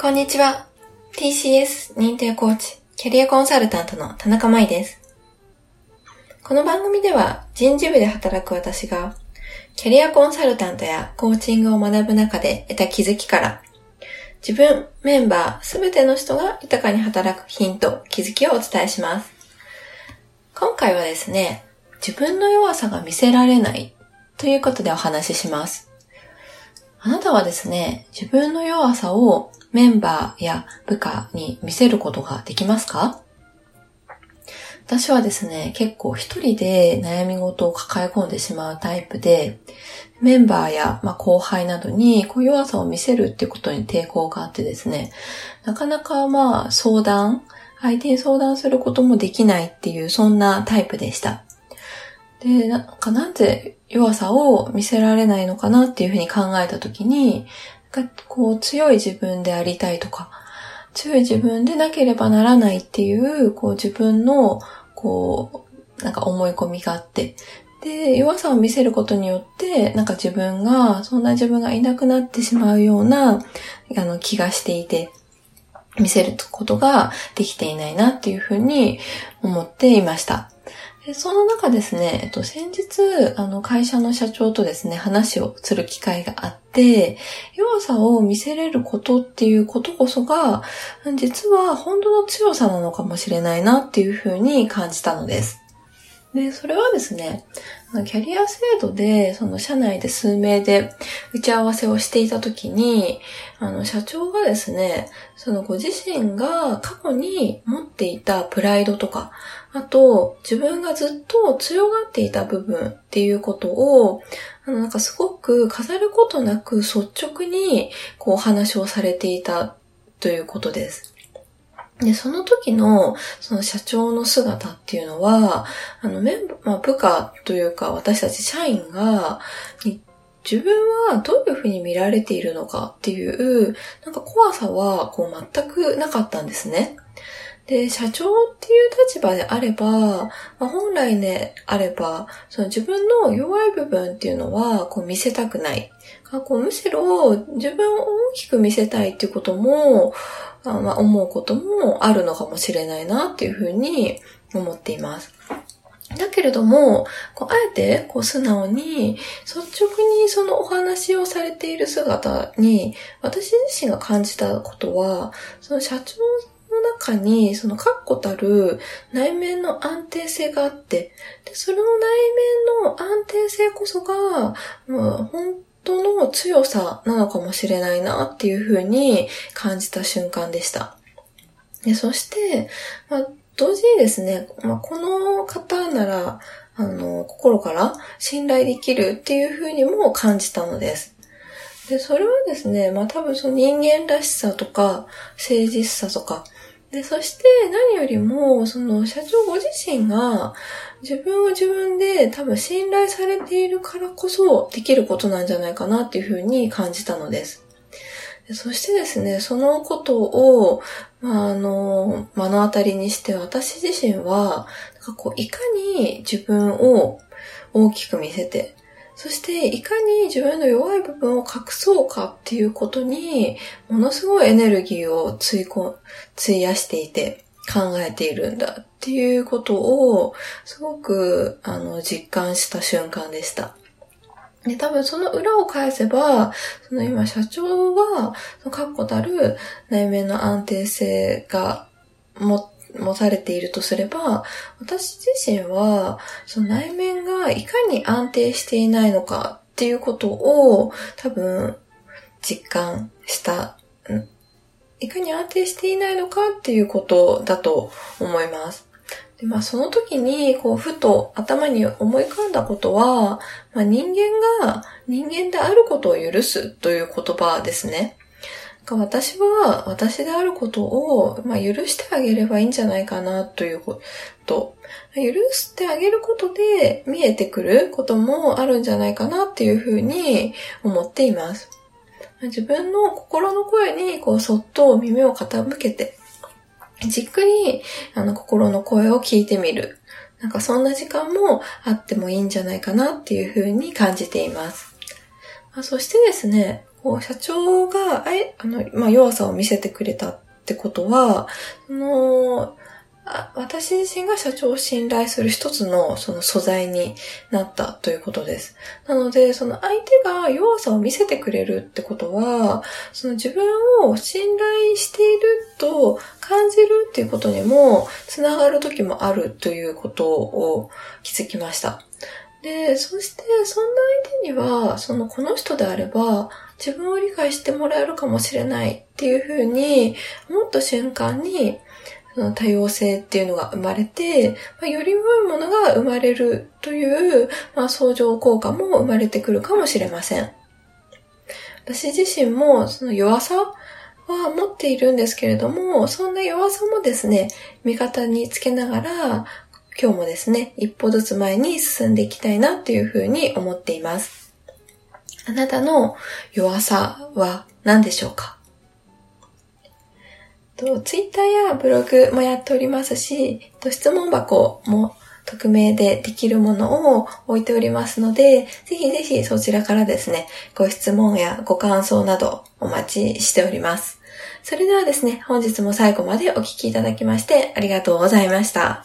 こんにちは。TCS 認定コーチ、キャリアコンサルタントの田中舞です。この番組では人事部で働く私が、キャリアコンサルタントやコーチングを学ぶ中で得た気づきから、自分、メンバー、すべての人が豊かに働くヒント、気づきをお伝えします。今回はですね、自分の弱さが見せられないということでお話しします。あなたはですね、自分の弱さをメンバーや部下に見せることができますか？私はですね、結構一人で悩み事を抱え込んでしまうタイプで、メンバーや、まあ、後輩などにこう弱さを見せるっていうことに抵抗があってですね、なかなかまあ相談、相手に相談することもできないっていう、そんなタイプでした。で、なんかなぜ弱さを見せられないのかなっていうふうに考えたときに、なんかこう強い自分でありたいとか、強い自分でなければならないっていう、こう自分の、こう、なんか思い込みがあって、で、弱さを見せることによって、なんか自分が、そんな自分がいなくなってしまうような、あの、気がしていて、見せることができていないなっていうふうに思っていました。でその中ですね、えっと、先日、あの、会社の社長とですね、話をする機会があって、弱さを見せれることっていうことこそが、実は本当の強さなのかもしれないなっていうふうに感じたのです。で、それはですね、キャリア制度で、その社内で数名で打ち合わせをしていたときに、あの、社長がですね、そのご自身が過去に持っていたプライドとか、あと、自分がずっと強がっていた部分っていうことを、あの、なんかすごく飾ることなく率直に、こう、お話をされていたということです。で、その時の、その社長の姿っていうのは、あの、メンバー、まあ、部下というか、私たち社員が、自分はどういうふうに見られているのかっていう、なんか怖さは、こう、全くなかったんですね。で、社長っていう立場であれば、まあ、本来ね、あれば、その自分の弱い部分っていうのは、こう見せたくない。こうむしろ自分を大きく見せたいっていうことも、あまあ、思うこともあるのかもしれないなっていうふうに思っています。だけれども、こうあえてこう素直に率直にそのお話をされている姿に私自身が感じたことは、その社長中にその確固たる内面の安定性があって、でその内面の安定性こそが、もう本当の強さなのかもしれないなっていうふうに感じた瞬間でした。でそして、まあ、同時にですね、まあ、この方なら、あの、心から信頼できるっていうふうにも感じたのです。で、それはですね、まあ多分その人間らしさとか、誠実さとか、で、そして何よりも、その社長ご自身が自分を自分で多分信頼されているからこそできることなんじゃないかなっていうふうに感じたのです。でそしてですね、そのことを、まあ、あの、目の当たりにして私自身は、なんかこういかに自分を大きく見せて、そしていかに自分の弱い部分を隠そうかっていうことに、ものすごいエネルギーを費こ、費やしていて考えているんだっていうことを、すごく、あの、実感した瞬間でした。で、多分その裏を返せば、その今社長は、その確固たる内面の安定性がも持たれているとすれば、私自身は、その内面がいかに安定していないのかっていうことを多分実感した、いかに安定していないのかっていうことだと思います。でまあ、その時に、こう、ふと頭に思い浮かんだことは、まあ、人間が人間であることを許すという言葉ですね。私は私であることを、まあ、許してあげればいいんじゃないかなということ。許してあげることで見えてくることもあるんじゃないかなっていうふうに思っています。自分の心の声にこうそっと耳を傾けて、じっくりあの心の声を聞いてみる。なんかそんな時間もあってもいいんじゃないかなっていうふうに感じています。そしてですね、社長が、あの、まあ、弱さを見せてくれたってことは、その、私自身が社長を信頼する一つのその素材になったということです。なので、その相手が弱さを見せてくれるってことは、その自分を信頼していると感じるっていうことにもつながる時もあるということを気づきました。で、そして、そんな相手には、その、この人であれば、自分を理解してもらえるかもしれないっていうふうに思った瞬間に、その多様性っていうのが生まれて、まあ、より良いものが生まれるという、まあ、相乗効果も生まれてくるかもしれません。私自身もその弱さは持っているんですけれども、そんな弱さもですね、味方につけながら、今日もですね、一歩ずつ前に進んでいきたいなっていうふうに思っています。あなたの弱さは何でしょうか？と、ツイッターやブログもやっておりますし、と質問箱も匿名でできるものを置いておりますので、ぜひぜひそちらからですね、ご質問やご感想などお待ちしております。それではですね、本日も最後までお聴きいただきましてありがとうございました。